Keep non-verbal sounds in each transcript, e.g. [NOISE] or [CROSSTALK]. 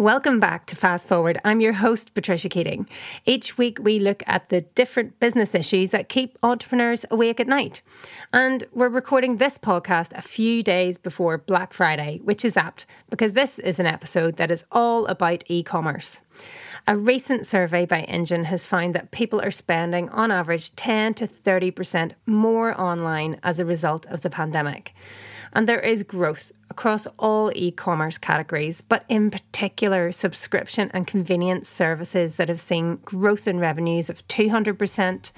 Welcome back to Fast Forward. I'm your host, Patricia Keating. Each week, we look at the different business issues that keep entrepreneurs awake at night. And we're recording this podcast a few days before Black Friday, which is apt because this is an episode that is all about e commerce. A recent survey by Engine has found that people are spending, on average, 10 to 30% more online as a result of the pandemic and there is growth across all e commerce categories, but in particular, subscription and convenience services that have seen growth in revenues of 200%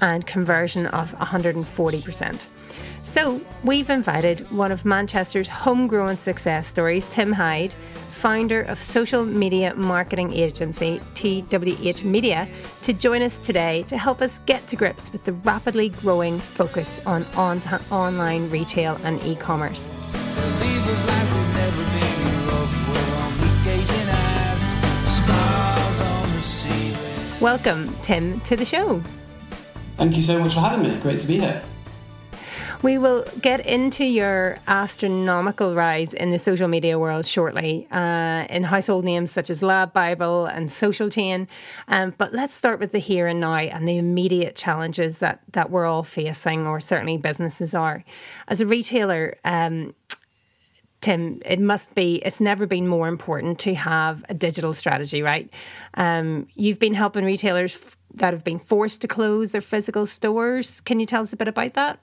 and conversion of 140%. So, we've invited one of Manchester's homegrown success stories, Tim Hyde, founder of social media marketing agency TWH Media, to join us today to help us get to grips with the rapidly growing focus on, on online retail and e commerce. Welcome, Tim, to the show. Thank you so much for having me. Great to be here. We will get into your astronomical rise in the social media world shortly, uh, in household names such as Lad Bible and Social Chain. Um, but let's start with the here and now and the immediate challenges that, that we're all facing, or certainly businesses are. As a retailer, um, Tim, it must be, it's never been more important to have a digital strategy, right? Um, you've been helping retailers f- that have been forced to close their physical stores. Can you tell us a bit about that?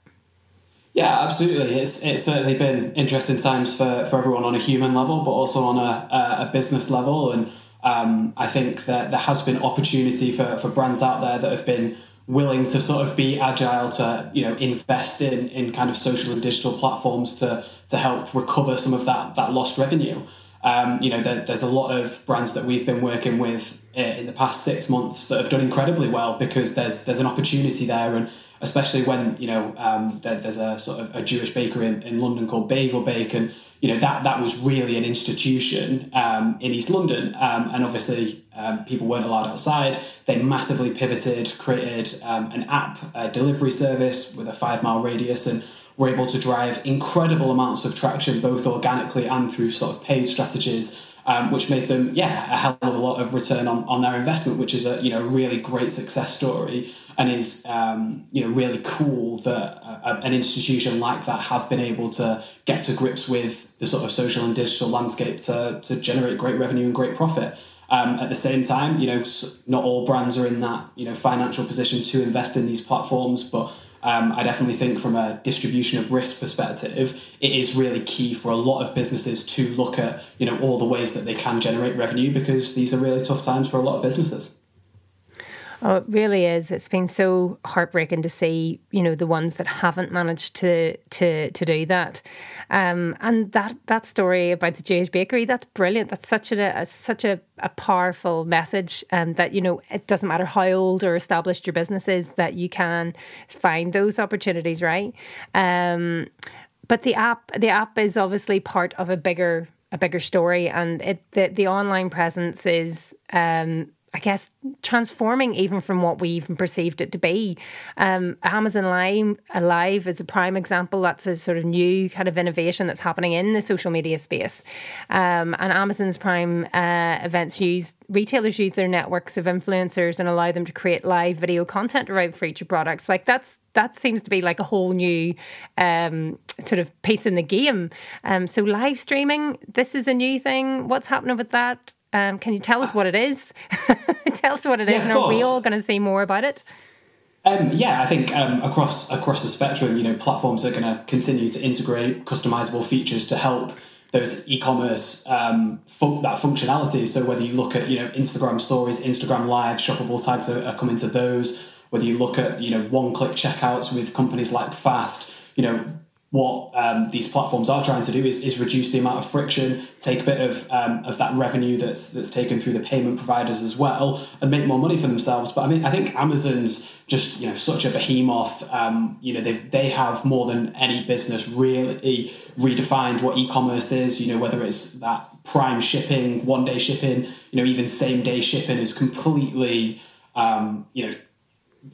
Yeah, absolutely. It's it's certainly been interesting times for, for everyone on a human level, but also on a, a business level. And um, I think that there has been opportunity for, for brands out there that have been willing to sort of be agile to you know invest in in kind of social and digital platforms to to help recover some of that that lost revenue. Um, you know, there, there's a lot of brands that we've been working with eh, in the past six months that have done incredibly well because there's there's an opportunity there and especially when you know um, there, there's a sort of a Jewish bakery in, in London called Beigel Bake, and you know that that was really an institution um, in East London, um, and obviously um, people weren't allowed outside. They massively pivoted, created um, an app a delivery service with a five mile radius, and were able to drive incredible amounts of traction, both organically and through sort of paid strategies. Um, which made them, yeah, a hell of a lot of return on, on their investment, which is a you know really great success story and is um, you know really cool that uh, an institution like that have been able to get to grips with the sort of social and digital landscape to, to generate great revenue and great profit. Um, at the same time, you know, not all brands are in that you know financial position to invest in these platforms, but um, I definitely think from a distribution of risk perspective, it is really key for a lot of businesses to look at you know all the ways that they can generate revenue because these are really tough times for a lot of businesses. Oh, it really is. It's been so heartbreaking to see, you know, the ones that haven't managed to to to do that. Um, and that that story about the Jewish bakery, that's brilliant. That's such a, a such a, a powerful message. And um, that you know, it doesn't matter how old or established your business is, that you can find those opportunities, right? Um, but the app, the app is obviously part of a bigger a bigger story, and it the the online presence is. Um, I guess transforming even from what we even perceived it to be. Um, Amazon Live, Live is a prime example. That's a sort of new kind of innovation that's happening in the social media space. Um, and Amazon's Prime uh, events use retailers use their networks of influencers and allow them to create live video content around feature products. Like that's that seems to be like a whole new um, sort of piece in the game. Um, so live streaming, this is a new thing. What's happening with that? Um, can you tell us what it is? [LAUGHS] tell us what it is, yeah, and are we all going to see more about it? Um, yeah, I think um, across across the spectrum, you know, platforms are going to continue to integrate customizable features to help those e-commerce um, fun- that functionality. So whether you look at you know Instagram stories, Instagram Live, shoppable tags are, are coming to those. Whether you look at you know one-click checkouts with companies like Fast, you know what um, these platforms are trying to do is, is reduce the amount of friction, take a bit of um, of that revenue that's that's taken through the payment providers as well, and make more money for themselves. But I mean, I think Amazon's just you know such a behemoth. Um, you know, they they have more than any business really redefined what e-commerce is. You know, whether it's that prime shipping, one day shipping, you know, even same day shipping is completely um, you know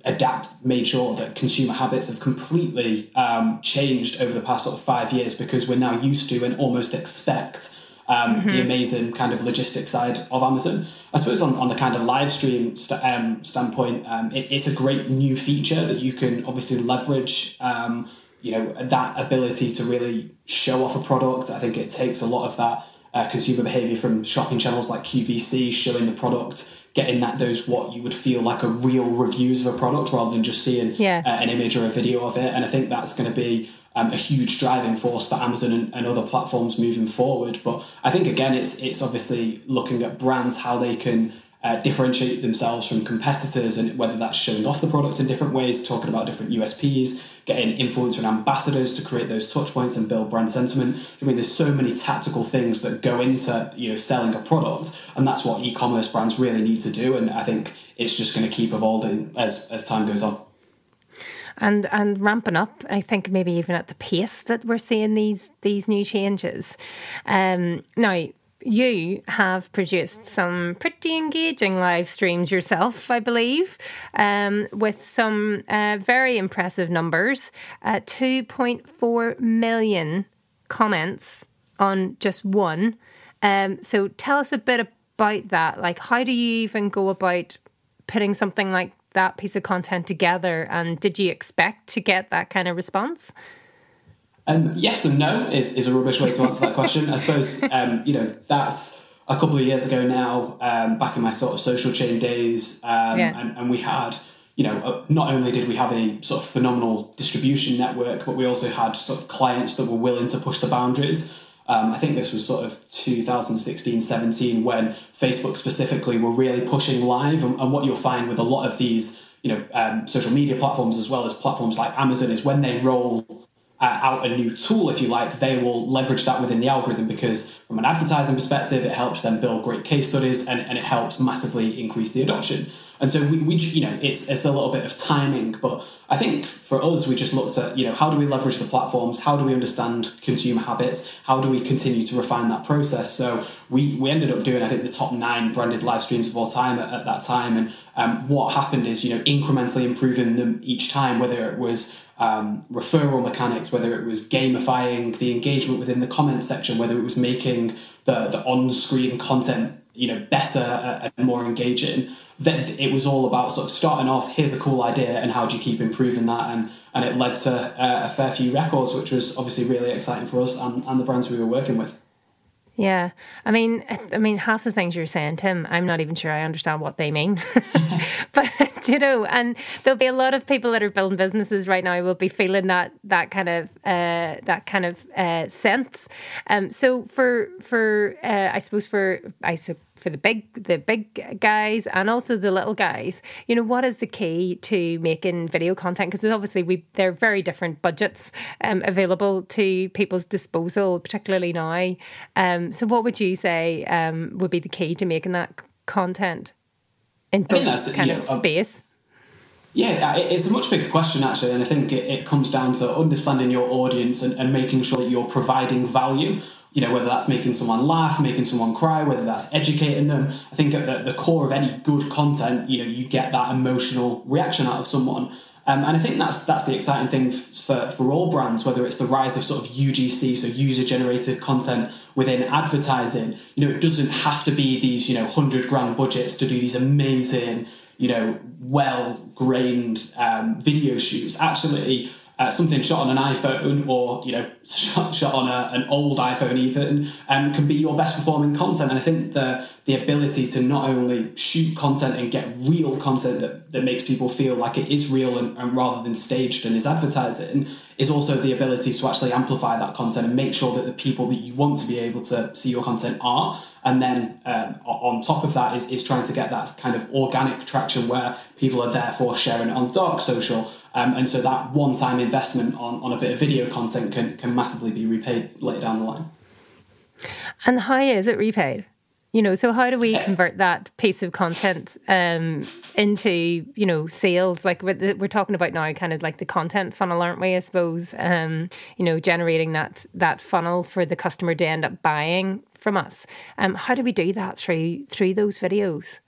adapt made sure that consumer habits have completely um, changed over the past sort of five years because we're now used to and almost expect um, mm-hmm. the amazing kind of logistic side of Amazon. I suppose on, on the kind of live stream st- um, standpoint, um, it, it's a great new feature that you can obviously leverage. Um, you know that ability to really show off a product. I think it takes a lot of that uh, consumer behavior from shopping channels like QVC, showing the product getting that those what you would feel like a real reviews of a product rather than just seeing yeah. uh, an image or a video of it. And I think that's going to be um, a huge driving force for Amazon and, and, other platforms moving forward. But I think again, it's it's obviously looking at brands how they can uh, differentiate themselves from competitors, and whether that's showing off the product in different ways, talking about different USPs, getting influencer and ambassadors to create those touch points and build brand sentiment. I mean, there's so many tactical things that go into you know selling a product, and that's what e-commerce brands really need to do. And I think it's just going to keep evolving as as time goes on and and ramping up. I think maybe even at the pace that we're seeing these these new changes. Um, now you have produced some pretty engaging live streams yourself, I believe, um, with some uh, very impressive numbers. Uh, 2.4 million comments on just one. Um, so tell us a bit about that. Like, how do you even go about putting something like that piece of content together? And did you expect to get that kind of response? Um, yes and no is, is a rubbish way to answer that question. I suppose, um, you know, that's a couple of years ago now, um, back in my sort of social chain days. Um, yeah. and, and we had, you know, uh, not only did we have a sort of phenomenal distribution network, but we also had sort of clients that were willing to push the boundaries. Um, I think this was sort of 2016, 17 when Facebook specifically were really pushing live. And, and what you'll find with a lot of these, you know, um, social media platforms as well as platforms like Amazon is when they roll uh, out a new tool, if you like, they will leverage that within the algorithm because, from an advertising perspective, it helps them build great case studies and, and it helps massively increase the adoption. And so we, we, you know, it's it's a little bit of timing, but I think for us, we just looked at, you know, how do we leverage the platforms? How do we understand consumer habits? How do we continue to refine that process? So we we ended up doing, I think, the top nine branded live streams of all time at, at that time. And um, what happened is, you know, incrementally improving them each time, whether it was um, referral mechanics, whether it was gamifying the engagement within the comment section, whether it was making the, the on-screen content you know better and more engaging. That it was all about sort of starting off. Here's a cool idea, and how do you keep improving that? And and it led to uh, a fair few records, which was obviously really exciting for us and, and the brands we were working with. Yeah, I mean, I mean, half the things you're saying, Tim, I'm not even sure I understand what they mean. [LAUGHS] but [LAUGHS] you know, and there'll be a lot of people that are building businesses right now will be feeling that that kind of uh, that kind of uh, sense. Um, so for for uh, I suppose for I suppose for the big the big guys and also the little guys you know what is the key to making video content? Because obviously we they're very different budgets um, available to people's disposal particularly now. Um, so what would you say um, would be the key to making that content in both kind of um, space? Yeah, it's a much bigger question actually, and I think it, it comes down to understanding your audience and, and making sure that you're providing value you know, whether that's making someone laugh, making someone cry, whether that's educating them. I think at the, the core of any good content, you know, you get that emotional reaction out of someone. Um, and I think that's that's the exciting thing for, for all brands, whether it's the rise of sort of UGC, so user generated content within advertising. You know, it doesn't have to be these, you know, 100 grand budgets to do these amazing, you know, well grained um, video shoots. Actually, uh, something shot on an iPhone or you know shot, shot on a, an old iPhone even um, can be your best performing content. And I think the the ability to not only shoot content and get real content that, that makes people feel like it is real and, and rather than staged and is advertising is also the ability to actually amplify that content and make sure that the people that you want to be able to see your content are. And then um, on top of that is, is trying to get that kind of organic traction where people are therefore sharing it on dark social um, and so that one time investment on, on a bit of video content can, can massively be repaid later down the line. And how is it repaid? You know, so how do we convert that piece of content um, into, you know, sales? Like we're, we're talking about now, kind of like the content funnel, aren't we? I suppose, um, you know, generating that that funnel for the customer to end up buying from us. Um, how do we do that through through those videos?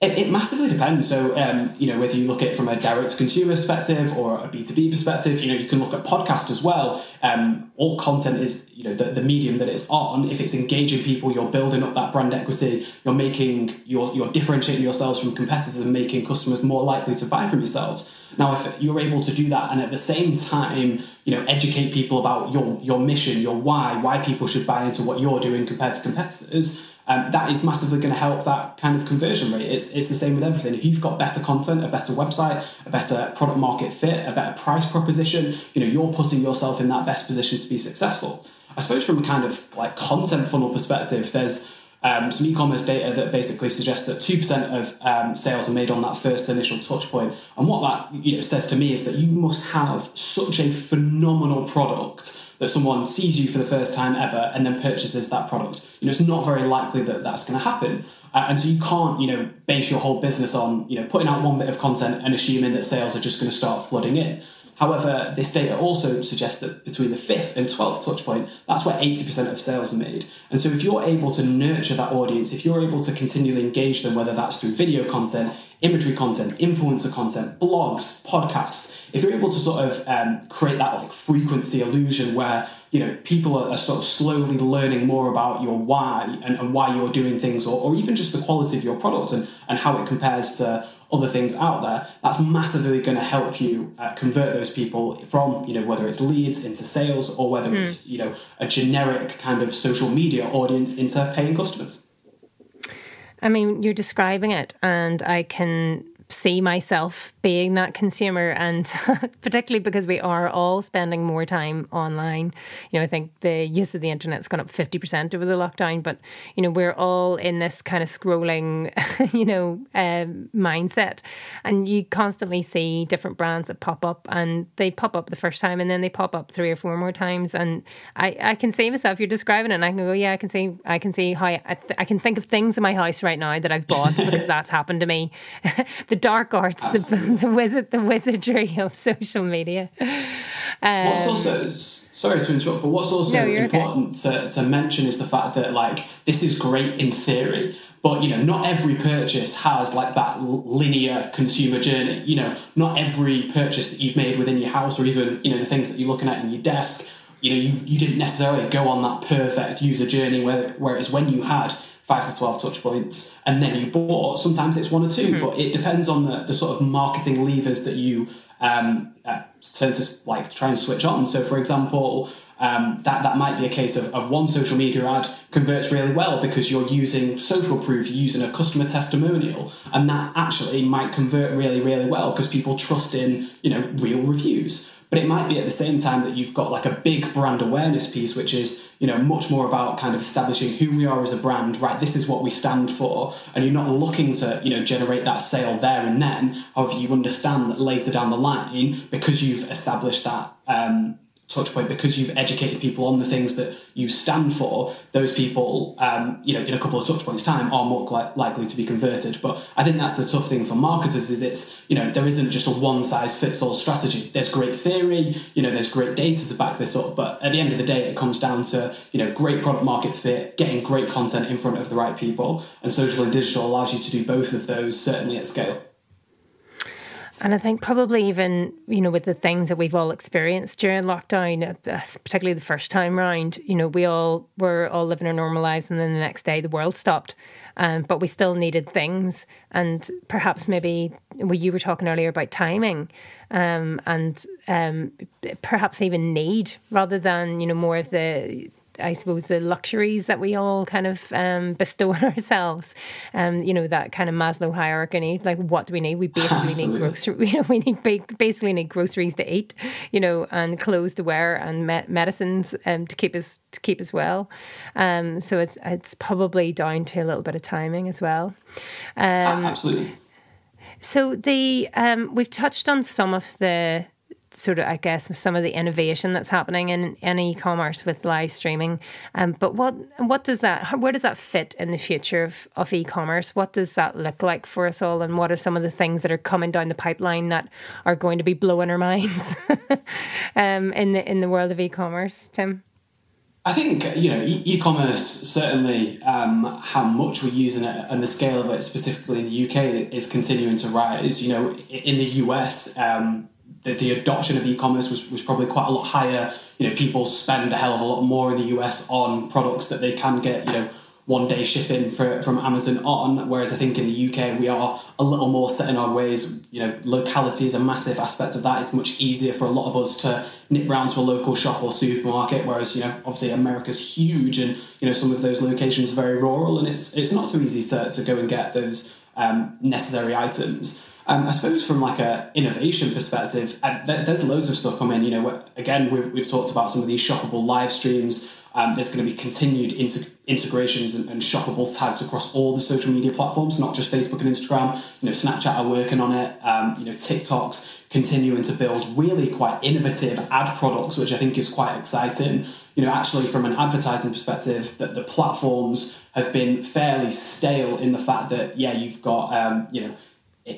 It, it, massively depends. So, um, you know, whether you look at it from a direct consumer perspective or a B2B perspective, you know, you can look at podcast as well. Um, all content is, you know, the, the medium that it's on. If it's engaging people, you're building up that brand equity, you're making, you're, you're differentiating yourselves from competitors and making customers more likely to buy from yourselves. Now, if you're able to do that and at the same time, you know, educate people about your, your mission, your why, why people should buy into what you're doing compared to competitors, um, that is massively going to help that kind of conversion rate. It's, it's the same with everything. If you've got better content, a better website, a better product market fit, a better price proposition, you know, you're putting yourself in that best position to be successful. I suppose from a kind of like content funnel perspective, there's um, some e-commerce data that basically suggests that two percent of um, sales are made on that first initial touch point. And what that you know says to me is that you must have such a phenomenal product that someone sees you for the first time ever and then purchases that product. You know, it's not very likely that that's going to happen. Uh, and so you can't, you know, base your whole business on, you know, putting out one bit of content and assuming that sales are just going to start flooding in. However, this data also suggests that between the fifth and 12th touchpoint, that's where 80% of sales are made. And so if you're able to nurture that audience, if you're able to continually engage them, whether that's through video content, imagery content, influencer content, blogs, podcasts, if you're able to sort of um, create that like frequency illusion where you know people are, are, sort of slowly learning more about your why and, and why you're doing things or, or even just the quality of your product and, and how it compares to other things out there that's massively going to help you uh, convert those people from you know whether it's leads into sales or whether mm. it's you know a generic kind of social media audience into paying customers I mean, you're describing it, and I can see myself being that consumer and [LAUGHS] particularly because we are all spending more time online. You know i think the use of the internet's gone up 50% over the lockdown but you know we're all in this kind of scrolling [LAUGHS] you know um, mindset and you constantly see different brands that pop up and they pop up the first time and then they pop up three or four more times and i i can see myself you're describing it and i can go yeah i can see i can see how i, th- I can think of things in my house right now that i've bought because that's happened to me. [LAUGHS] The dark arts, the, [LAUGHS] the, wizard, the wizardry of social media. Um, what's also sorry to interrupt, but what's also no, important okay. to, to mention is the fact that like this is great in theory, but you know not every purchase has like that linear consumer journey. You know, not every purchase that you've made within your house or even you know the things that you're looking at in your desk. You know, you, you didn't necessarily go on that perfect user journey where whereas when you had five to 12 touch points and then you bought. Sometimes it's one or 2 mm-hmm. but it depends on the, the sort of marketing levers that you um, uh, turn to like try and switch on. So, for example, um, that, that might be a case of, of one social media ad converts really well because you're using social proof, you're using a customer testimonial, and that actually might convert really, really well because people trust in, you know, real reviews but it might be at the same time that you've got like a big brand awareness piece which is you know much more about kind of establishing who we are as a brand. Right this is what we stand for. And you're not looking to you know generate that sale there and then however you understand that later down the line because you've established that um, touch point because you've educated people on the things that you stand for those people um, you know in a couple of touch points time are more li- likely to be converted. But i think that's the tough thing for marketers is it's you know there isn't just a one size fits all strategy. There's great theory you know there's great data to back this up but at the end of the day it comes down to you know great product market fit getting great content in front of the right people and social and digital allows you to do both of those certainly at scale and I think probably even, you know, with the things that we've all experienced during lockdown, uh, particularly the first time round, you know, we all were all living our normal lives and then the next day the world stopped. Um, but we still needed things. And perhaps maybe well, you were talking earlier about timing um, and um, perhaps even need rather than, you know, more of the I suppose, the luxuries that we all kind of um, [LAUGHS] bestow on ourselves. Um, you know, that kind of Maslow hierarchy need. Like, what do we need? We [LAUGHS] basically Absolutely. need groceries. [LAUGHS] You know, we need basically need groceries to eat. You know, and clothes to wear and me- medicines um, to keep us to keep us well. Um, so it's it's probably down to a little bit of timing as well. Um, Absolutely. So the um, we've touched on some of the sort of, I guess, some of the innovation that's happening in, in e-commerce with live streaming. Um, but what what does that? Where does that fit in the future of, of e-commerce? What does that look like for us all? And what are some of the things that are coming down the pipeline that are going to be blowing our minds [LAUGHS] um, in the in the world of e-commerce, Tim? I think you know e- commerce certainly um, how much we're using it and the scale of it specifically in the UK is continuing to rise. You know, in the US, um, the, the adoption of e-commerce was, was probably quite a lot higher. You know, people spend a hell of a lot more in the US on products that they can get. You know, one day shipping for, from Amazon on, whereas I think in the UK we are a little more set in our ways. You know, locality is a massive aspect of that. It's much easier for a lot of us to nip round to a local shop or supermarket, whereas you know, obviously America's huge, and you know some of those locations are very rural, and it's it's not so easy to, to go and get those um, necessary items. Um, I suppose from like a innovation perspective, uh, there's loads of stuff coming. You know, again, we've, we've talked about some of these shoppable live streams. Um, there's going to be continued inter- integrations and, and, shoppable tags across all the social media platforms, not just Facebook and Instagram. You know, Snapchat are working on it. Um, you know, TikTok's continuing to build really quite innovative ad products, which I think is quite exciting. You know, actually, from an advertising perspective, that the platforms have been fairly stale in the fact that yeah, you've got um, you know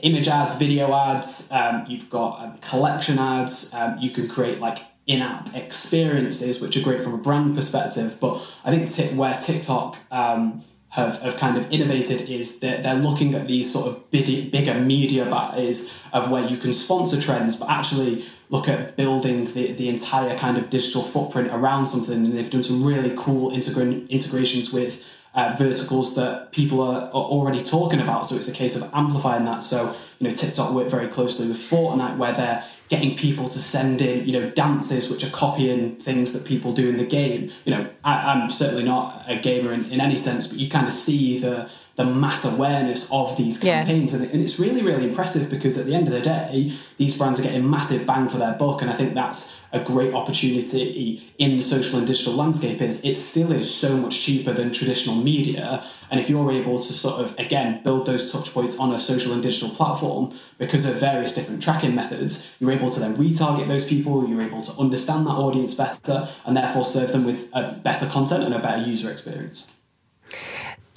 image ads, video ads, um, you've got um, collection ads, um, you can create like in-app experiences, which are great from a brand perspective. But I think t- where TikTok um, have, have kind of innovated is that they're looking at these sort of big, bigger media buys of where you can sponsor trends, but actually look at building the, the entire kind of digital footprint around something. And they've done some really cool integra- integrations with uh, verticals that people are, are already talking about. So it's a case of amplifying that. So, you know, TikTok work very closely with Fortnite where they're getting people to send in, you know, dances which are copying things that people do in the game. You know, I, am certainly not a gamer in, in any sense, but you kind of see the the mass awareness of these campaigns, yeah. and, and it's really really impressive because at the end of the day, these brands are getting massive bang for their buck, and I think that's a great opportunity in the social and digital landscape. Is it still is so much cheaper than traditional media, and if you're able to sort of, again, build those touch points on a social and digital platform because of various different tracking methods, you're able to then retarget those people, you're able to understand that audience better, and therefore serve them with a better content and a better user experience.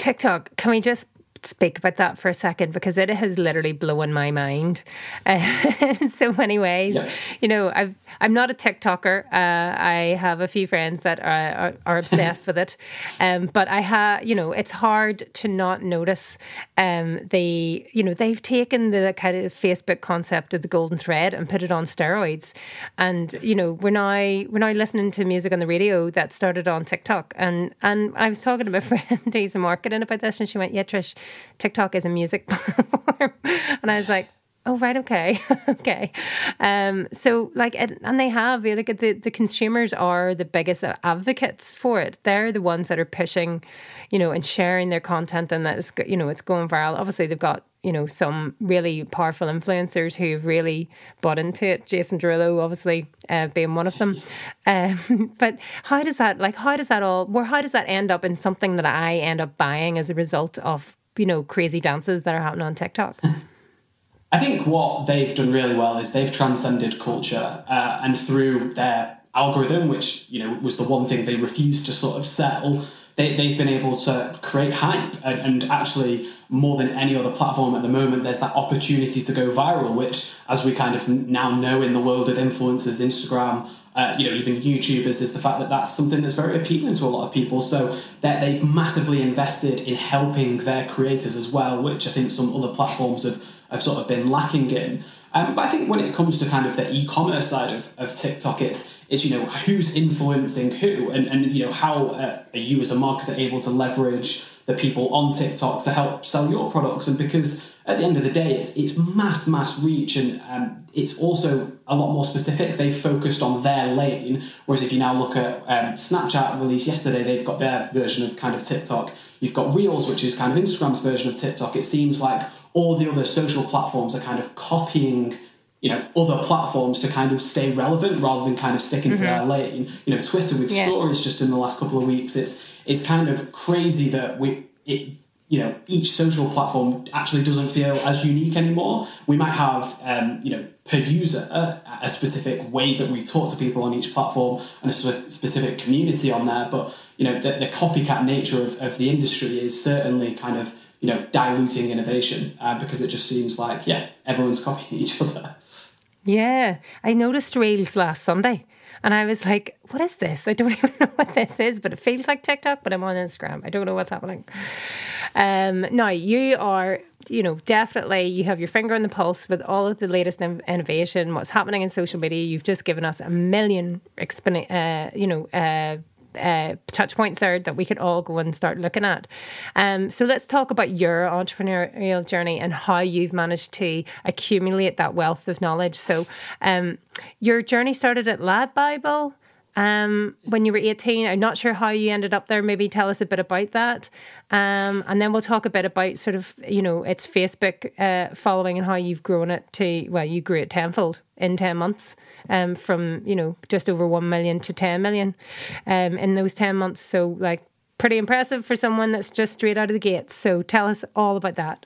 TikTok, can we just speak about that for a second because it has literally blown my mind [LAUGHS] uh, in so many ways. Yeah. You know, I've, I'm not a TikToker. Uh, I have a few friends that are, are, are obsessed with it, um, but I have, you know, it's hard to not notice um, the, you know, they've taken the kind of Facebook concept of the golden thread and put it on steroids, and you know, we're now we're now listening to music on the radio that started on TikTok, and and I was talking to my [LAUGHS] friend who's a marketing about this, and she went, "Yeah, Trish." TikTok is a music [LAUGHS] platform. and I was like, Oh right, okay, [LAUGHS] okay. Um, so like, and they have like the the consumers are the biggest advocates for it. They're the ones that are pushing, you know, and sharing their content, and that's you know it's going viral. Obviously, they've got you know some really powerful influencers who've really bought into it. Jason Derulo, obviously, uh, being one of them. [LAUGHS] Um, but how does that like? How does that all? Where how does that end up in something that I end up buying as a result of you know, crazy dances that are happening on TikTok? [LAUGHS] I think what they've done really well is they've transcended culture uh, and through their algorithm, which, you know, was the one thing they refused to sort of sell, they, they've been able to create hype and, and actually more than any other platform at the moment, there's that opportunity to go viral, which, as we kind of now know in the world of influencers, Instagram, uh, you know, even YouTubers, there's the fact that that's something that's very appealing to a lot of people. So that they've massively invested in helping their creators as well, which I think some other platforms have, have sort of been lacking in. Um, but I think when it comes to kind of the e-commerce side of, of TikTok, it's it's you know who's influencing who, and, and you know how uh, you as a marketer able to leverage the people on TikTok to help sell your products, and because at the end of the day, it's it's mass mass reach, and um, it's also a lot more specific. They've focused on their lane, whereas if you now look at um, Snapchat released yesterday, they've got their version of kind of TikTok. You've got Reels, which is kind of Instagram's version of TikTok. It seems like all the other social platforms are kind of copying you know other platforms to kind of stay relevant rather than kind of sticking mm-hmm. to their lane. You know, Twitter with yeah. stories just in the last couple of weeks. It's it's kind of crazy that we it you know each social platform actually doesn't feel as unique anymore we might have um, you know per user a, specific way that we talk to people on each platform and a sp- specific community on there but you know the, the copycat nature of, of the industry is certainly kind of you know diluting innovation uh, because it just seems like yeah everyone's copying [LAUGHS] each other yeah i noticed reels last sunday And I was like, what is this? I don't [LAUGHS] even know what this is, but it feels like TikTok, but I'm on Instagram. I don't know what's happening. Um, now, you are, you know, definitely, you have your finger on the pulse with all of the latest innovation, what's happening in social media. You've just given us a million, uh, you know, uh, uh, touch points there that we could all go and start looking at. Um, so let's talk about your entrepreneurial journey and how you've managed to accumulate that wealth of knowledge. So um, your journey started at Lad Bible. Um, when you were 18, I'm not sure how you ended up there. Maybe tell us a bit about that. Um, and then we'll talk a bit about sort of, you know, its Facebook uh, following and how you've grown it to, well, you grew it tenfold in 10 months um, from you know just over one million to ten million um, in those ten months. So like pretty impressive for someone that's just straight out of the gates. So tell us all about that.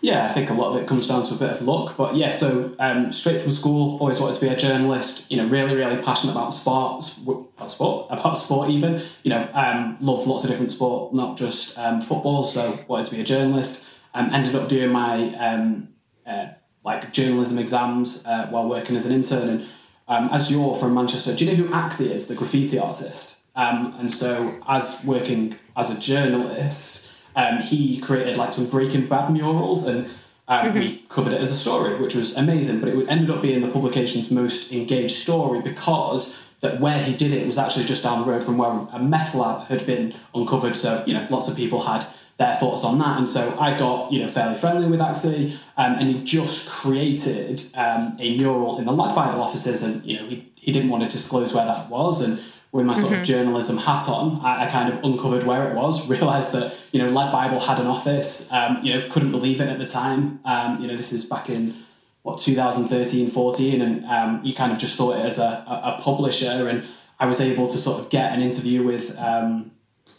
Yeah, I think a lot of it comes down to a bit of luck. But yeah, so um, straight from school, always wanted to be a journalist. You know, really, really passionate about sports, about sport, about sport even. You know, um, love lots of different sport, not just um, football. So wanted to be a journalist. Um, ended up doing my um, uh, like journalism exams uh, while working as an intern. And um, as you're from Manchester, do you know who Akse is, the graffiti artist? Um, and so, as working as a journalist, um, he created like some Breaking Bad murals, and um, mm-hmm. we covered it as a story, which was amazing. But it ended up being the publication's most engaged story because that where he did it was actually just down the road from where a meth lab had been uncovered. So you know, lots of people had their thoughts on that. And so I got you know fairly friendly with Akse, um, and he just created um, a mural in the Lad Bible offices, and you know he, he didn't want to disclose where that was, and with my sort mm-hmm. of journalism hat on, I, I, kind of uncovered where it was, [LAUGHS] realised that you know Lad Bible had an office, um, you know couldn't believe it at the time. Um, you know this is back in what 2013 14 and um, you kind of just thought it as a, a, a, publisher and I was able to sort of get an interview with um,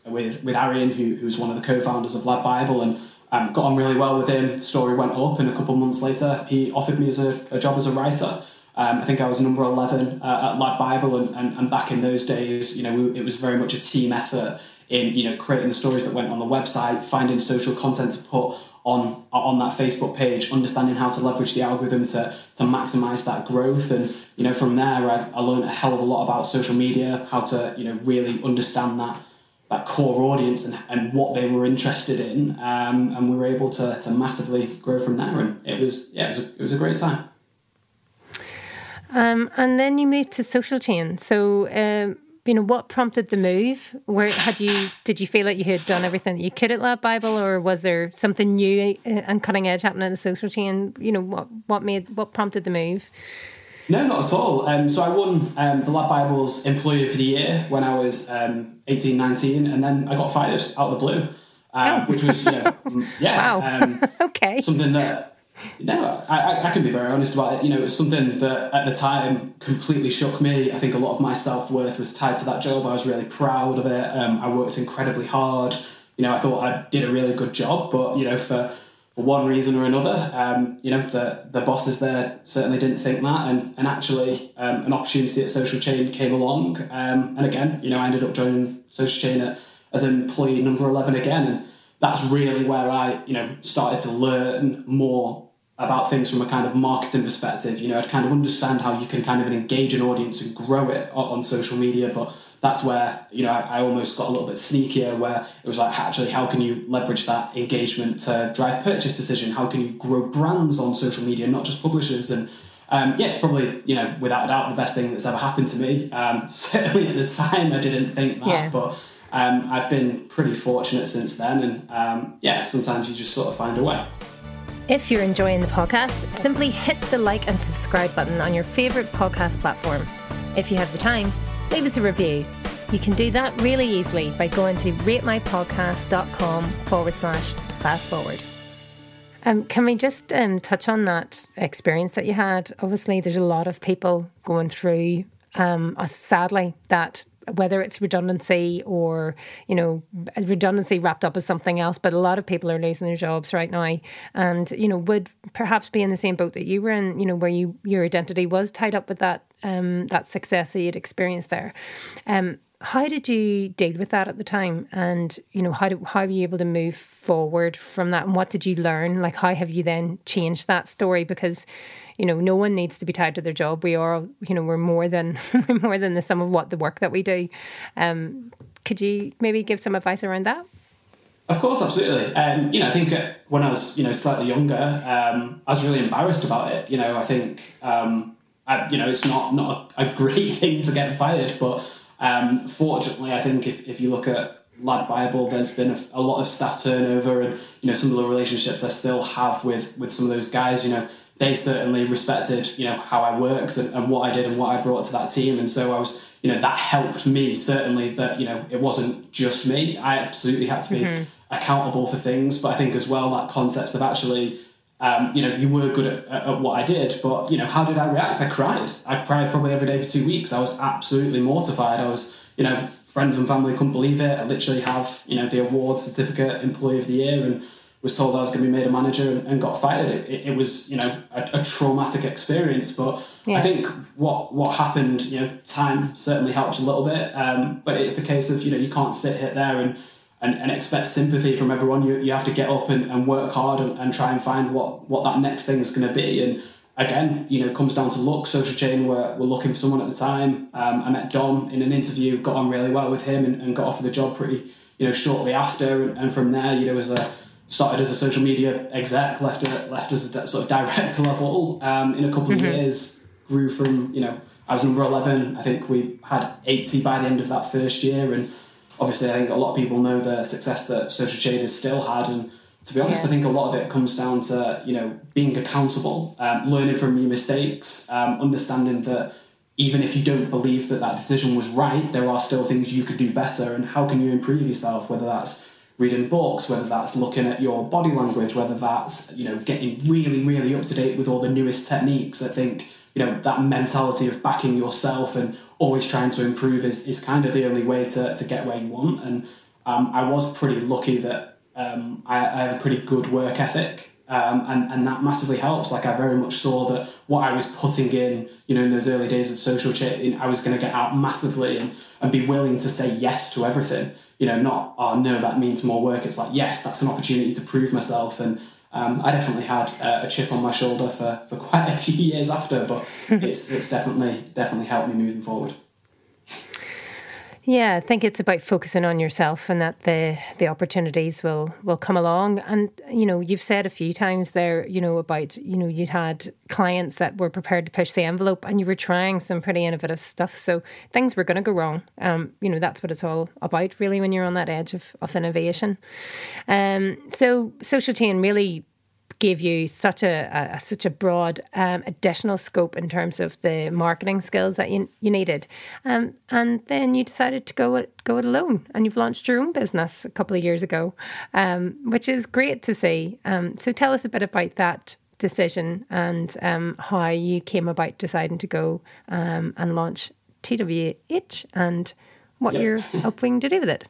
with with Arian, who, who's one of the co-founders of Lad Bible, and um, got on really well with him. Story went up, and a couple months later, he offered me as a, a job as a writer. Um, I think I was number eleven uh, at Lad Bible, and, and, and, back in those days, you know, we, it was very much a team effort in you know creating the stories that went on the website, finding social content to put on on that Facebook page, understanding how to leverage the algorithm to to maximize that growth, and you know from there, I, I learned a hell of a lot about social media, how to you know really understand that that core audience and, and what they were interested in, um, and we were able to, to massively grow from there. And it was yeah, it was a, it was a great time. Um, and then you moved to Social Chain. So, um, you know, what prompted the move? Where had you did you feel like you had done everything that you could at Lad Bible, or was there something new and cutting edge happening in the Social Chain? You know, what what made what prompted the move? No, not at all. Um, so I won um, the Lad Bible's Employee of the Year when I was um, 18, 19, and then I got fired out of the blue, uh, oh. which was, you [LAUGHS] know, yeah. Wow. Um, [LAUGHS] okay. Something that, no, I, I can be very honest about it. You know, it was something that at the time completely shook me. I think a lot of my self worth was tied to that job. I was really proud of it. Um, I worked incredibly hard. You know, I thought I did a really good job, but, you know, for for one reason or another. Um, you know, the, the bosses there certainly didn't think that. And, and actually, um, an opportunity at Social Chain came along. Um, and again, you know, I ended up joining Social Chain at, as employee number 11 again. And that's really where I, you know, started to learn more about things from a kind of marketing perspective. You know, I'd kind of understand how you can kind of engage an audience and grow it on social media, but that's where you know I, I, almost got a little bit sneakier where it was like actually how can you leverage that engagement to drive purchase decision how can you grow brands on social media not just publishers and um, yeah it's probably you know without a doubt the best thing that's ever happened to me um, [LAUGHS] certainly at the time I didn't think that yeah. but um, I've been pretty fortunate since then and um, yeah sometimes you just sort of find a way if you're enjoying the podcast, simply hit the like and subscribe button on your favourite podcast platform. If you have the time, leave us a review. You can do that really easily by going to ratemypodcast.com forward slash fast forward. Um, can we just um, touch on that experience that you had? Obviously, there's a lot of people going through, um, sadly, that whether it's redundancy or you know redundancy wrapped up as something else but a lot of people are losing their jobs right now and you know would perhaps be in the same boat that you were in you know where you your identity was tied up with that um, that success that you'd experienced there um, how did you deal with that at the time? And, you know, how, do, how were you able to move forward from that? And what did you learn? Like, how have you then changed that story? Because, you know, no one needs to be tied to their job. We are, you know, we're more than [LAUGHS] we're more than the sum of what the work that we do. Um, could you maybe give some advice around that? Of course, absolutely. Um, you know, I think uh, when I was, you know, slightly younger, um, I was really embarrassed about it. You know, I think, um, I, you know, it's not not a, great [LAUGHS] thing to get fired, but um, fortunately, I think if, if you look at Lad Bible, there's been a, a, lot of staff turnover, and you know some of the relationships I still have with with some of those guys. You know, they certainly respected you know how I worked and, and what I did and what I brought to that team, and so I was you know that helped me certainly that you know it wasn't just me. I absolutely had to be mm-hmm. accountable for things, but I think as well that concept of actually um, you know, you were good at, at, what I did, but you know, how did I react? I cried. I cried probably every day for two weeks. I was absolutely mortified. I was, you know, friends and family couldn't believe it. I literally have, you know, the award certificate, employee of the year, and was told I was going to be made a manager and, got fired. It, it, it, was, you know, a, a traumatic experience. But yeah. I think what what happened, you know, time certainly helps a little bit. Um, but it's a case of, you know, you can't sit here there and and, and expect sympathy from everyone. You, you have to get up and, and work hard and, and try and find what, what that next thing is going to be. And again, you know, it comes down to luck. Social Chain were, were looking for someone at the time. Um, I met Dom in an interview, got on really well with him and, and got offered the job pretty, you know, shortly after. And, and from there, you know, as a started as a social media exec, left it left as a sort of director level. Um, in a couple mm-hmm. of years, grew from you know I was number eleven. I think we had eighty by the end of that first year, and obviously, I think a lot of people know the success that Social Chain has still had, and to be honest, yeah. I think a lot of it comes down to you know being accountable, um, learning from your mistakes, um, understanding that even if you don't believe that that decision was right, there are still things you could do better, and how can you improve yourself? Whether that's reading books, whether that's looking at your body language, whether that's you know getting really really up to date with all the newest techniques. I think you know that mentality of backing yourself and always trying to improve is, is kind of the only way to, to get where you want. And um, I was pretty lucky that um, I, I, have a pretty good work ethic. Um, and, and that massively helps. Like I very much saw that what I was putting in, you know, in those early days of social chain, I was going to get out massively and, and be willing to say yes to everything. You know, not, oh no, that means more work. It's like, yes, that's an opportunity to prove myself. And um, I definitely had a, a, chip on my shoulder for, for quite a few [LAUGHS] years after, but it's it's definitely definitely helped me moving forward. Yeah, I think it's about focusing on yourself and that the the opportunities will will come along. And you know, you've said a few times there, you know, about you know you'd had clients that were prepared to push the envelope, and you were trying some pretty innovative stuff. So things were going to go wrong. Um, you know, that's what it's all about, really, when you're on that edge of of innovation. Um, so social chain really gave you such a, a such a broad um, additional scope in terms of the marketing skills that you, you needed, um, and then you decided to go it, go it alone, and you've launched your own business a couple of years ago, um, which is great to see. Um, so tell us a bit about that decision and um, how you came about deciding to go um, and launch TWH and what yep. you're hoping to do with it.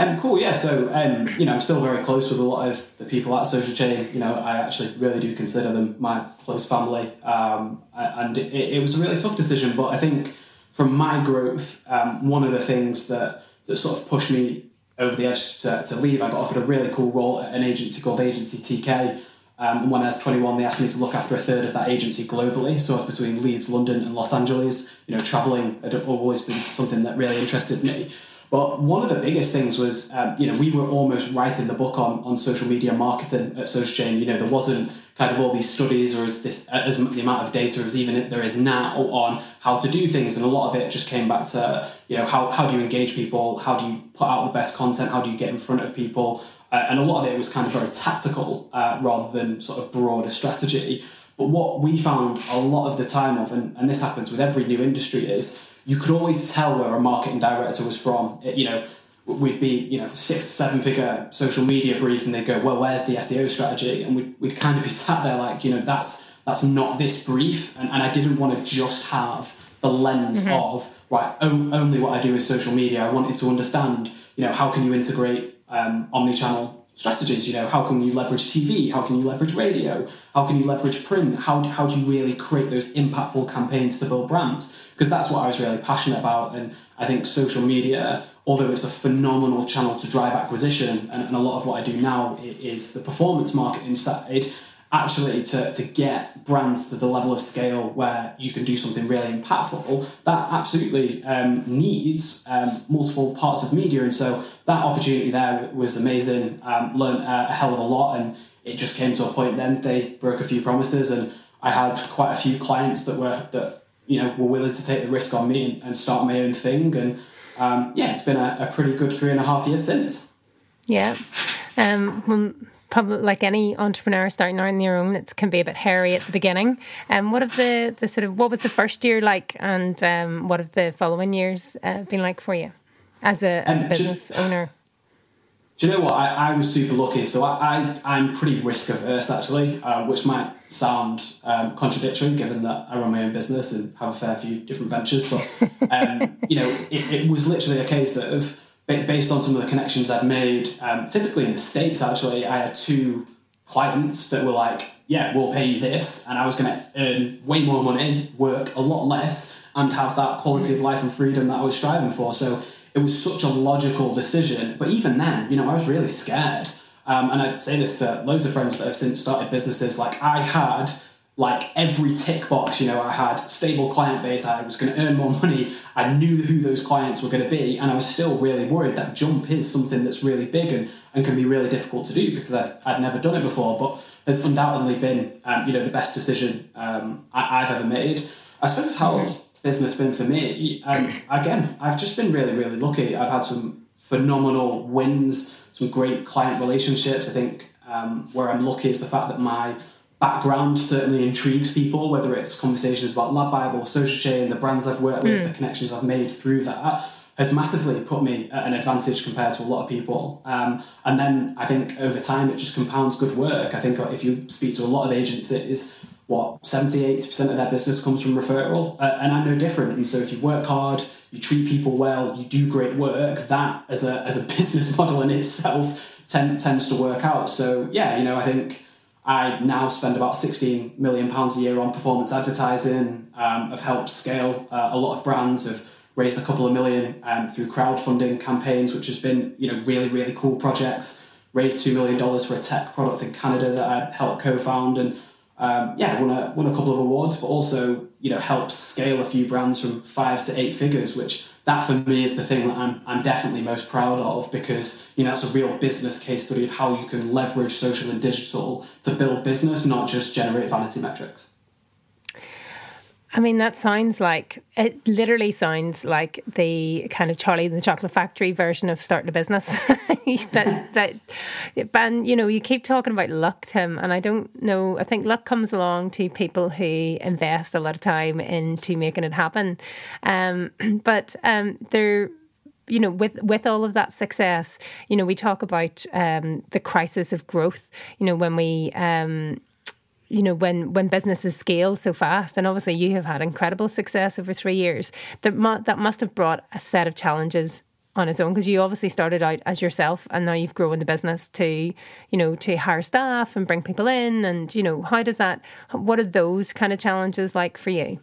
Um, cool, yeah. So, um, you know, I'm still very close with a lot of the people at Social Chain. You know, I actually really do consider them my close family. Um, and it, it, was a really tough decision, but I think from my growth, um, one of the things that, that sort of pushed me over the edge to, to leave, I got offered a really cool role at an agency called Agency TK. Um, and when I was 21, they asked me to look after a third of that agency globally. So I was between Leeds, London, and Los Angeles. You know, traveling had always been something that really interested me. But one of the biggest things was, um, you know, we were almost writing the book on, on social media marketing at SocialChain. You know, there wasn't kind of all these studies or as this as the amount of data as even there is now on how to do things, and a lot of it just came back to, you know, how, how do you engage people, how do you put out the best content, how do you get in front of people, uh, and a lot of it was kind of very tactical uh, rather than sort of broader strategy. But what we found a lot of the time of, and, and this happens with every new industry, is you could always tell where a marketing director was from. It, you know, we'd be you know six seven figure social media brief, and they'd go, "Well, where's the SEO strategy?" And we'd, we'd kind of be [LAUGHS] sat there like, you know, that's that's not this brief, and, and I didn't want to just have the lens mm-hmm. of right only what I do is social media. I wanted to understand, you know, how can you integrate um, omni-channel strategies. You know, how can you leverage TV? How can you leverage radio? How can you leverage print? How, how do you really create those impactful campaigns to build brands? Because that's what I was really passionate about. And I think social media, although it's a phenomenal channel to drive acquisition, and, and a lot of what I do now is the performance marketing side actually to, to get brands to the level of scale where you can do something really impactful, that absolutely um, needs um, multiple parts of media. And so that opportunity there was amazing. Um, learned a, a hell of a lot, and it just came to a point. Then they broke a few promises, and I had quite a few clients that were that you know were willing to take the risk on me and, and start my own thing. And um, yeah, it's been a, a pretty good three and a half years since. Yeah. Um, probably like any entrepreneur starting out on their own, it can be a bit hairy at the beginning. And um, what of the the sort of what was the first year like, and um, what have the following years uh, been like for you as a as a business owner? Do you know what? I, I was super lucky. So I, I am pretty risk averse actually, uh, which might sound um, contradictory given that I run my own business and have a fair few different ventures. But um, [LAUGHS] you know, it, it was literally a case of based on some of the connections I'd made, um, typically in the States, actually, I had two clients that were like, yeah, we'll pay you this. And I was going to earn way more money, work a lot less, and have that quality of life and freedom that I was striving for. So it was such a logical decision. But even then, you know, I was really scared. Um, and I'd say this to loads of friends that have since started businesses. Like, I had like every tick box, you know, I had stable client base, I was going to earn more [LAUGHS] money, I knew who those clients were going to be, and I was still really worried that jump is something that's really big and, and can be really difficult to do because I'd, I'd never done it before, but has undoubtedly been, um, you know, the best decision um, I, have ever made. I suppose how mm-hmm. business been for me? Um, [CLEARS THROAT] again, I've just been really, really lucky. I've had some phenomenal wins, some great client relationships. I think um, where I'm lucky is the fact that my background certainly intrigues people, whether it's conversations about Lad Bible, Social Chain, the brands I've worked with, mm. the connections I've made through that has massively put me at an advantage compared to a lot of people. Um, and then I think over time it just compounds good work. I think if you speak to a lot of agencies, what 70 80% of their business comes from referral uh, and i'm no different and so if you work hard you treat people well you do great work that as a, as a [LAUGHS] business model in itself tend, tends to work out so yeah you know i think I now spend about 16 million pounds a year on performance advertising. Um, I've helped scale uh, a lot of brands. I've raised a couple of million um, through crowdfunding campaigns, which has been you know really really cool projects. Raised two million dollars for a tech product in Canada that I helped co-found, and um, yeah, won a won a couple of awards, but also you know helped scale a few brands from five to eight figures, which that for me is the thing that I'm, I'm definitely most proud of because you know that's a real business case study of how you can leverage social and digital to build business, not just generate vanity metrics. I mean, that sounds like it literally sounds like the kind of Charlie and the Chocolate Factory version of starting a business. [LAUGHS] that that and you know, you keep talking about luck, Tim, and I don't know. I think luck comes along to people who invest a lot of time into making it happen. Um, [CLEARS THROAT] but um, there you know, with with all of that success, you know, we talk about um, the crisis of growth. You know, when we um, you know when when businesses scale so fast and obviously you have had incredible success over three years that mu- that must have brought a set of challenges on its own because you obviously started out as yourself and now you've grown the business to you know to hire staff and bring people in and you know how does that what are those kind of challenges like for you?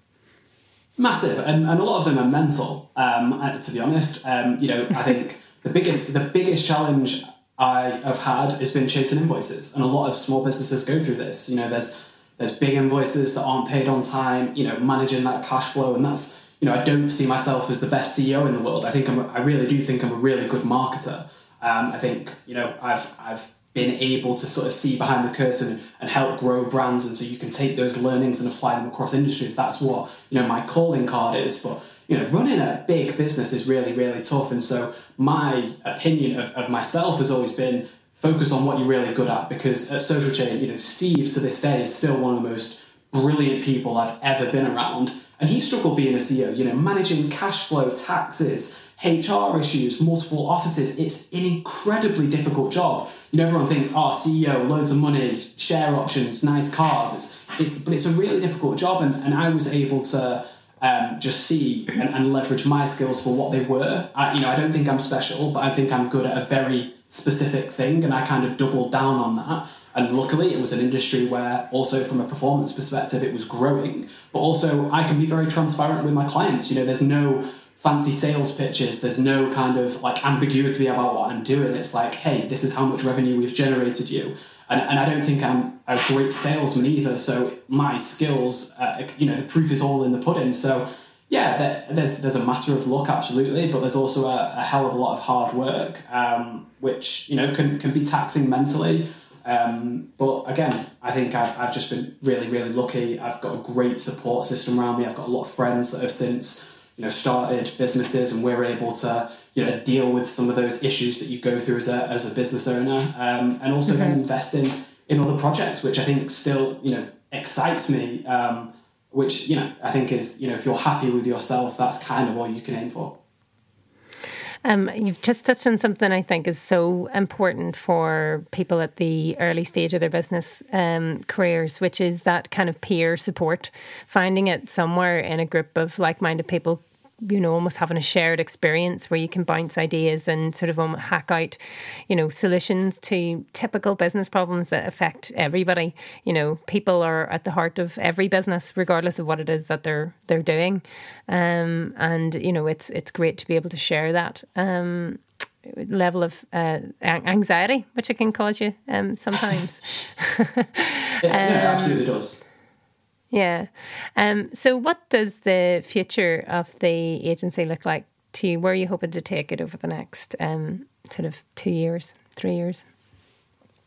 Massive and, and a lot of them are mental. Um, to be honest um, you know i think the biggest the biggest challenge I have had has been chasing invoices, and a lot of small businesses go through this. You know, there's there's big invoices that aren't paid on time. You know, managing that cash flow, and that's you know, I don't see myself as the best CEO in the world. I think I'm, I really do think I'm a really good marketer. Um, I think you know, I've I've been able to sort of see behind the curtain and help grow brands, and so you can take those learnings and apply them across industries. That's what you know my calling card is. But you know, running a big business is really really tough, and so my opinion of, of myself has always been focus on what you're really good at because at Social Chain, you know, Steve to this day is still one of the most brilliant people I've ever been around. And he struggled being a CEO, you know, managing cash flow, taxes, HR issues, multiple offices. It's an incredibly difficult job. You know, everyone thinks, ah, oh, CEO, loads of money, share options, nice cars. It's, it's, but it's a really difficult job. And, and I was able to um, just see and, and, leverage my skills for what they were. I, you know, I don't think I'm special, but I think I'm good at a very specific thing, and I kind of doubled down on that. And luckily, it was an industry where, also from a performance perspective, it was growing. But also, I can be very transparent with my clients. You know, there's no fancy sales pitches. There's no kind of like ambiguity about what I'm doing. It's like, hey, this is how much revenue we've generated you. And, and I don't think I'm a great salesman either. So my skills, uh, you know, the proof is all in the pudding. So yeah, there's there's a matter of luck, absolutely, but there's also a, a hell of a lot of hard work, um, which you know can can be taxing mentally. Um, but again, I think I've, I've just been really, really lucky. I've got a great support system around me. I've got a lot of friends that have since you know started businesses, and we're able to you know deal with some of those issues that you go through as a, as a business owner, um, and also mm-hmm. investing in other projects, which I think still you know excites me. Um, which you know I think is you know if you're happy with yourself, that's kind of all you can aim for. Um, you've just touched on something I think is so important for people at the early stage of their business um, careers, which is that kind of peer support, finding it somewhere in a group of like minded people you know almost having a shared experience where you can bounce ideas and sort of um, hack out you know solutions to typical business problems that affect everybody. You know people are at the heart of every business regardless of what it is that they're they're doing. Um, and you know it's it's great to be able to share that um, level of uh, anxiety which it can cause you um, sometimes. [LAUGHS] Yeah, no, it absolutely does yeah. Um, so, what does the future of the agency look like to you? Where are you hoping to take it over the next um, sort of two years, three years?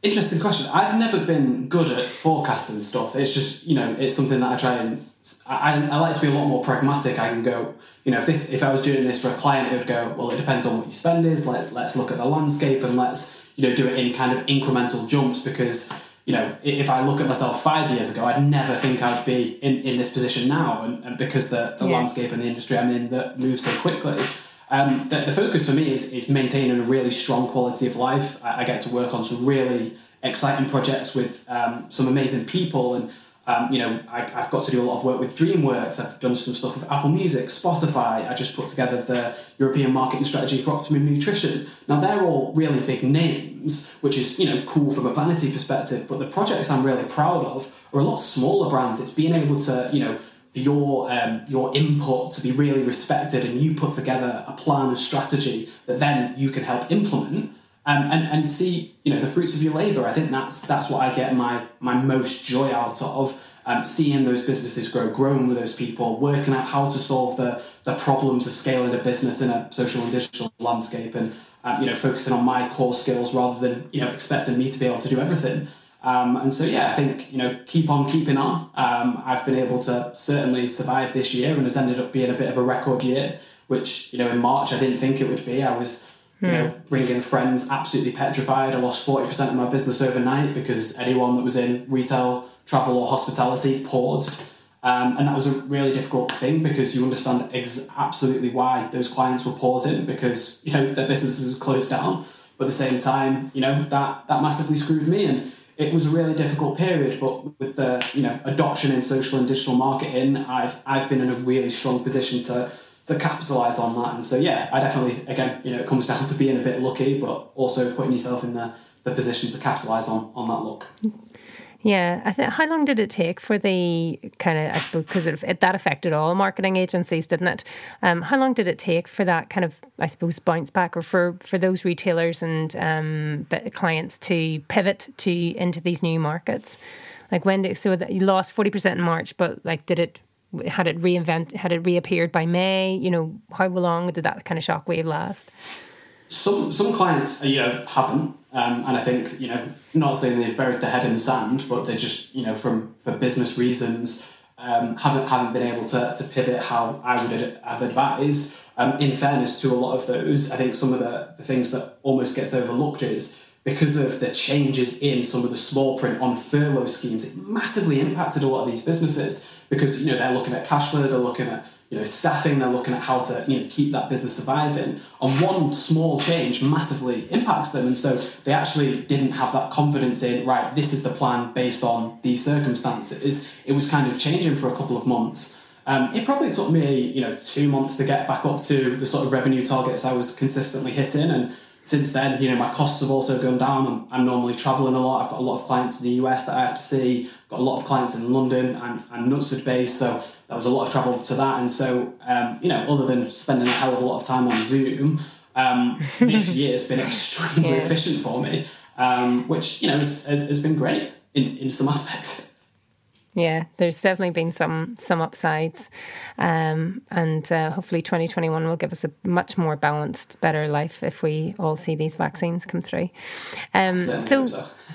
Interesting question. I've never been good at forecasting stuff. It's just you know it's something that I try and I, I like to be a lot more pragmatic. I can go you know if this if I was doing this for a client, it would go well. It depends on what your spend is. Let let's look at the landscape and let's you know do it in kind of incremental jumps because you know, if I look at myself five years ago, I'd never think I'd be in, in this position now. And, and because the, the yeah. landscape and the industry I'm in that moves so quickly, um, the, the focus for me is, is maintaining a really strong quality of life. I, I get to work on some really exciting projects with um, some amazing people and um, you know, I, have got to do a lot of work with DreamWorks. I've done some stuff with Apple Music, Spotify. I just put together the European marketing strategy for Optimum Nutrition. Now they're all really big names, which is you know cool from a vanity perspective. But the projects I'm really proud of are a lot smaller brands. It's being able to you know your um, your input to be really respected, and you put together a plan and strategy that then you can help implement. Um, and, and see you know the fruits of your labor. I think that's that's what I get my my most joy out of. Um, seeing those businesses grow, growing with those people, working out how to solve the the problems of scaling a business in a social and digital landscape, and um, you know focusing on my core skills rather than you know expecting me to be able to do everything. Um, and so yeah, I think you know keep on keeping on. Um, I've been able to certainly survive this year, and has ended up being a bit of a record year. Which you know in March I didn't think it would be. I was you know, hmm. bringing friends absolutely petrified. I lost 40% of my business overnight because anyone that was in retail, travel, or hospitality paused. Um, and that was a really difficult thing because you understand ex- absolutely why those clients were pausing because, you know, their businesses closed down. But at the same time, you know, that, that massively screwed me. And it was a really difficult period. But with the, you know, adoption in social and digital marketing, I've, I've been in a really strong position to to capitalize on that. And so, yeah, I definitely, again, you know, it comes [LAUGHS] down to being a bit lucky, but also putting yourself in the, the position to capitalize on, on that luck. Yeah, I think. How long did it take for the kind of I suppose because it, it, that affected all marketing agencies, didn't it? Um, how long did it take for that kind of I suppose bounce back, or for for those retailers and um, clients to pivot to into these new markets? Like when did, so that you lost forty percent in March, but like did it had it reinvent had it reappeared by May? You know, how long did that kind of shockwave last? Some some clients, uh, you know, haven't, um, and I think you know, not saying they've buried their head in the sand, but they just you know, from for business reasons, um, haven't haven't been able to, to pivot how I would have advised. Um, in fairness to a lot of those, I think some of the, the things that almost gets overlooked is because of the changes in some of the small print on furlough schemes, it massively impacted a lot of these businesses because you know they're looking at cash flow, they're looking at you know staffing, they're looking at how to you know keep that business surviving. And one small change massively impacts them, and so they actually didn't have that confidence in right. This is the plan based on these circumstances. It was kind of changing for a couple of months. Um, it probably took me, you know, two months to get back up to the sort of revenue targets I was consistently hitting, and since then, you know, my costs have also gone down. I'm, I'm normally traveling a lot. I've got a lot of clients in the US that I have to see. Got a lot of clients in London. I'm, I'm Knutsford based, so that was a lot of travel to that. And so, um, you know, other than spending a hell of a lot of time on Zoom, um, [LAUGHS] this year has been extremely yeah. efficient for me, um, which, you know, has, has, has been great in, in some aspects. Yeah, there's definitely been some some upsides, um, and uh, hopefully 2021 will give us a much more balanced, better life if we all see these vaccines come through. Um, so,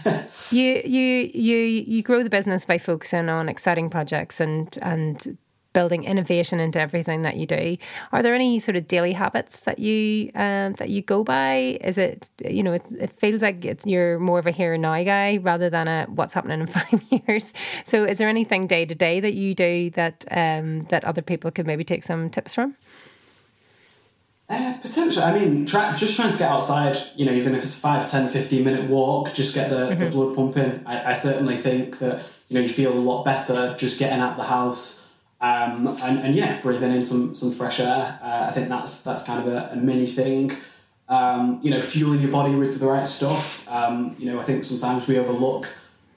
[LAUGHS] you you you you grow the business by focusing on exciting projects and and building innovation into everything that you do. Are there any sort of daily habits that you um, that you go by? Is it you know it, it feels like it's, you're more of a here and now guy rather than a what's happening in [LAUGHS] five years. So is there anything day to day that you do that um, that other people could maybe take some tips from? Uh, potentially. I mean, try, just trying to get outside, you know, even if it's a 5, 10, 15 minute walk, just get the, mm-hmm. the blood pumping. I, I certainly think that, you know, you feel a lot better just getting out the house um, and, and yeah, breathing in some some fresh air. Uh, I think that's that's kind of a, a mini thing. Um, you know, fueling your body with the right stuff. Um, you know, I think sometimes we overlook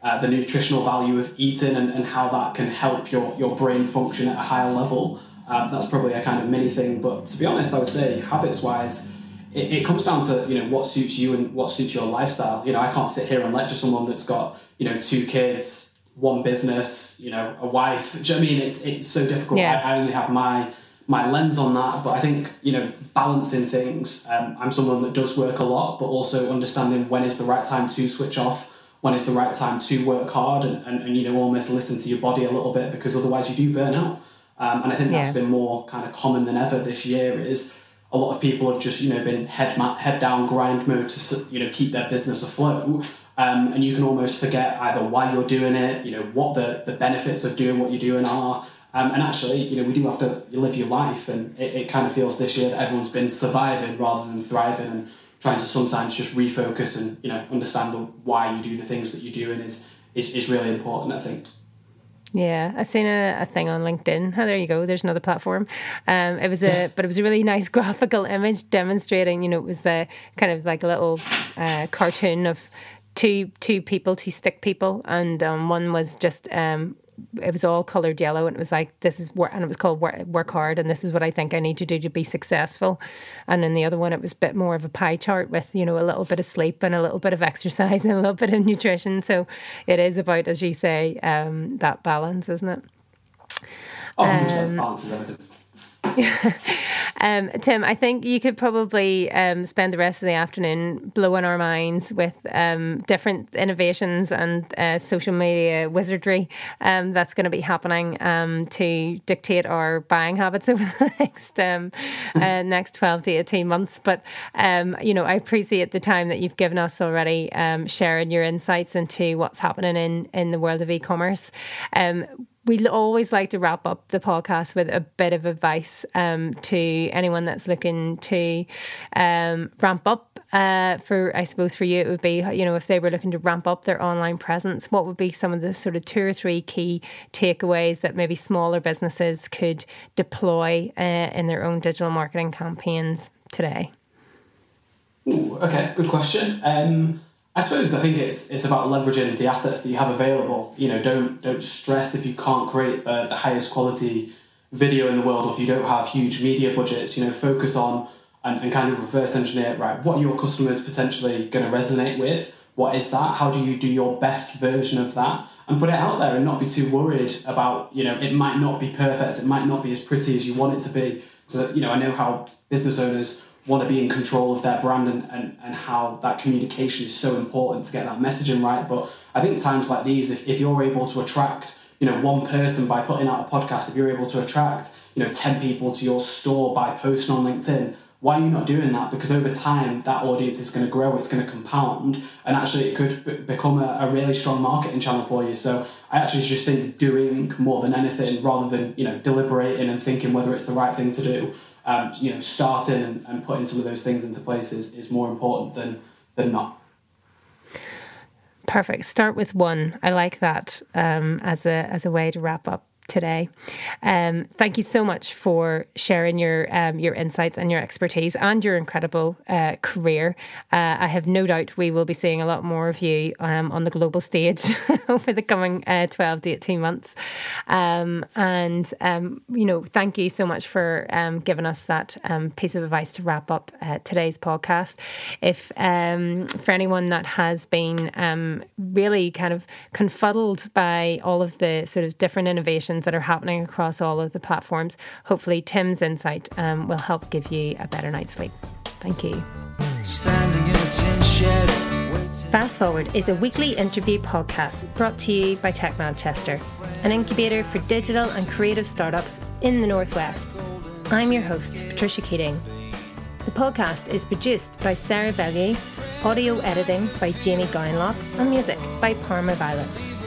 uh, the nutritional value of eating and, and how that can help your, your brain function at a higher level. Um, that's probably a kind of mini thing. But to be honest, I would say habits wise, it, it comes down to you know what suits you and what suits your lifestyle. You know, I can't sit here and lecture someone that's got you know two kids one business, you know, a wife. Do you know I mean? It's it's so difficult. Yeah. I, I, only have my my lens on that, but I think you know balancing things. Um, I'm someone that does work a lot, but also understanding when is the right time to switch off, when is the right time to work hard, and, and, and you know almost listen to your body a little bit because otherwise you do burn out. Um, and I think that's yeah. been more kind of common than ever this year. Is a lot of people have just you know been head head down grind mode to you know keep their business afloat um, and you can almost forget either why you're doing it, you know, what the, the benefits of doing what you're doing are. Um, and actually, you know, we do have to live your life, and it, it kind of feels this year that everyone's been surviving rather than thriving, and trying to sometimes just refocus and you know understand the, why you do the things that you're doing is is, is really important. I think. Yeah, I seen a, a thing on LinkedIn. Oh, there you go. There's another platform. Um, it was a, but it was a really [LAUGHS] nice graphical image demonstrating. You know, it was the kind of like a little uh, cartoon of two two people, two stick people, and um, one was just um, it was all colored yellow, and it was like this is work, and it was called work, work hard, and this is what I think I need to do to be successful. And then the other one, it was a bit more of a pie chart with you know a little bit of sleep and a little bit of exercise [LAUGHS] and a little bit of nutrition. So it is about, as you say, um, that balance, isn't it? Oh, um, balance is everything. [LAUGHS] um, Tim, I think you could probably um, spend the rest of the afternoon blowing our minds with um, different innovations and uh, social media wizardry um, that's going to be happening um, to dictate our buying habits over [LAUGHS] the next um, uh, next twelve to eighteen months. But you know, I appreciate the time that you've given us already, sharing your insights into what's happening in in the world of e-commerce we always like to wrap up the podcast with a bit of advice um, to anyone that's looking to um, ramp up. Uh, for I suppose for you it would be you know if they were looking to ramp up their online presence, what would be some of the sort of two or three key takeaways that maybe smaller businesses could deploy uh, in their own digital marketing campaigns today? Ooh, okay, good question. Um, I suppose I think it's it's about leveraging the assets that you have available. You know, don't don't stress if you can't create the, the highest quality video in the world or if you don't have huge media budgets. You know, focus on and, and kind of reverse engineer right. What are your customers potentially going to resonate with? What is that? How do you do your best version of that? And put it out there and not be too worried about, you know, it might not be perfect, it might not be as pretty as you want it to be. You know, I know how business owners want to be in control of their brand and, and, and how that communication is so important to get that messaging right. But I think times like these, if, if you're able to attract, you know, one person by putting out a podcast, if you're able to attract, you know, 10 people to your store by posting on LinkedIn, why are you not doing that? Because over time, that audience is going to grow, it's going to compound, and actually, it could b- become a, a really strong marketing channel for you. So, I actually just think doing more than anything, rather than you know deliberating and thinking whether it's the right thing to do, um, you know, starting and, and putting some of those things into place is, is more important than than not. Perfect. Start with one. I like that um, as a as a way to wrap up today. Um, thank you so much for sharing your um, your insights and your expertise and your incredible uh, career. Uh, I have no doubt we will be seeing a lot more of you um, on the global stage [LAUGHS] over the coming uh, 12 to 18 months. Um, and, um, you know, thank you so much for um, giving us that piece of advice to wrap up uh, today's podcast. If for anyone that has been really kind of confuddled by all of the sort of different innovations that are happening across all of the platforms. Hopefully, Tim's insight um, will help give you a better night's sleep. Thank you. Fast Forward is a weekly interview podcast brought to you by Tech Manchester, an incubator for digital and creative startups in the Northwest. I'm your host, Patricia Keating. The podcast is produced by Sarah Bellier, audio editing by Jamie Gowanlock, and music by Parma Violets.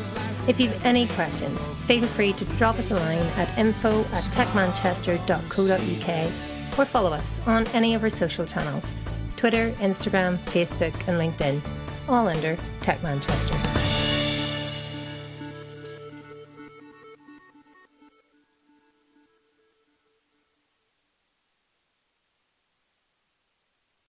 If you've any questions, feel free to drop us a line at info at techmanchester.co.uk or follow us on any of our social channels Twitter, Instagram, Facebook, and LinkedIn, all under Tech Manchester.